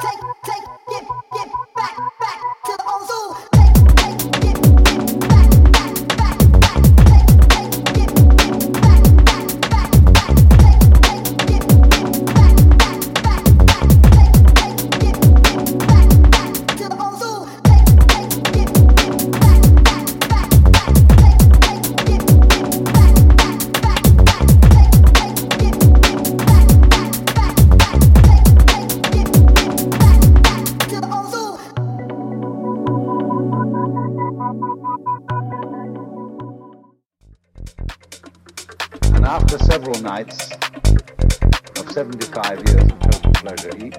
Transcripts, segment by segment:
Take nights of 75 years of total pleasure each,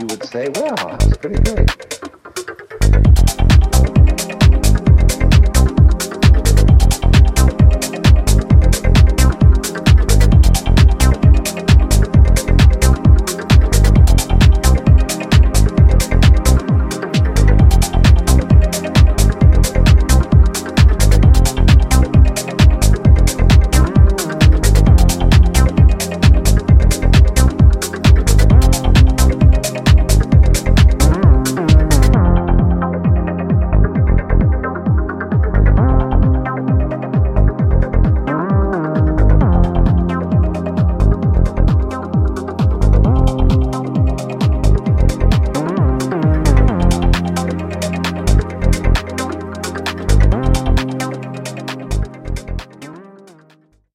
you would say, well, that's pretty great.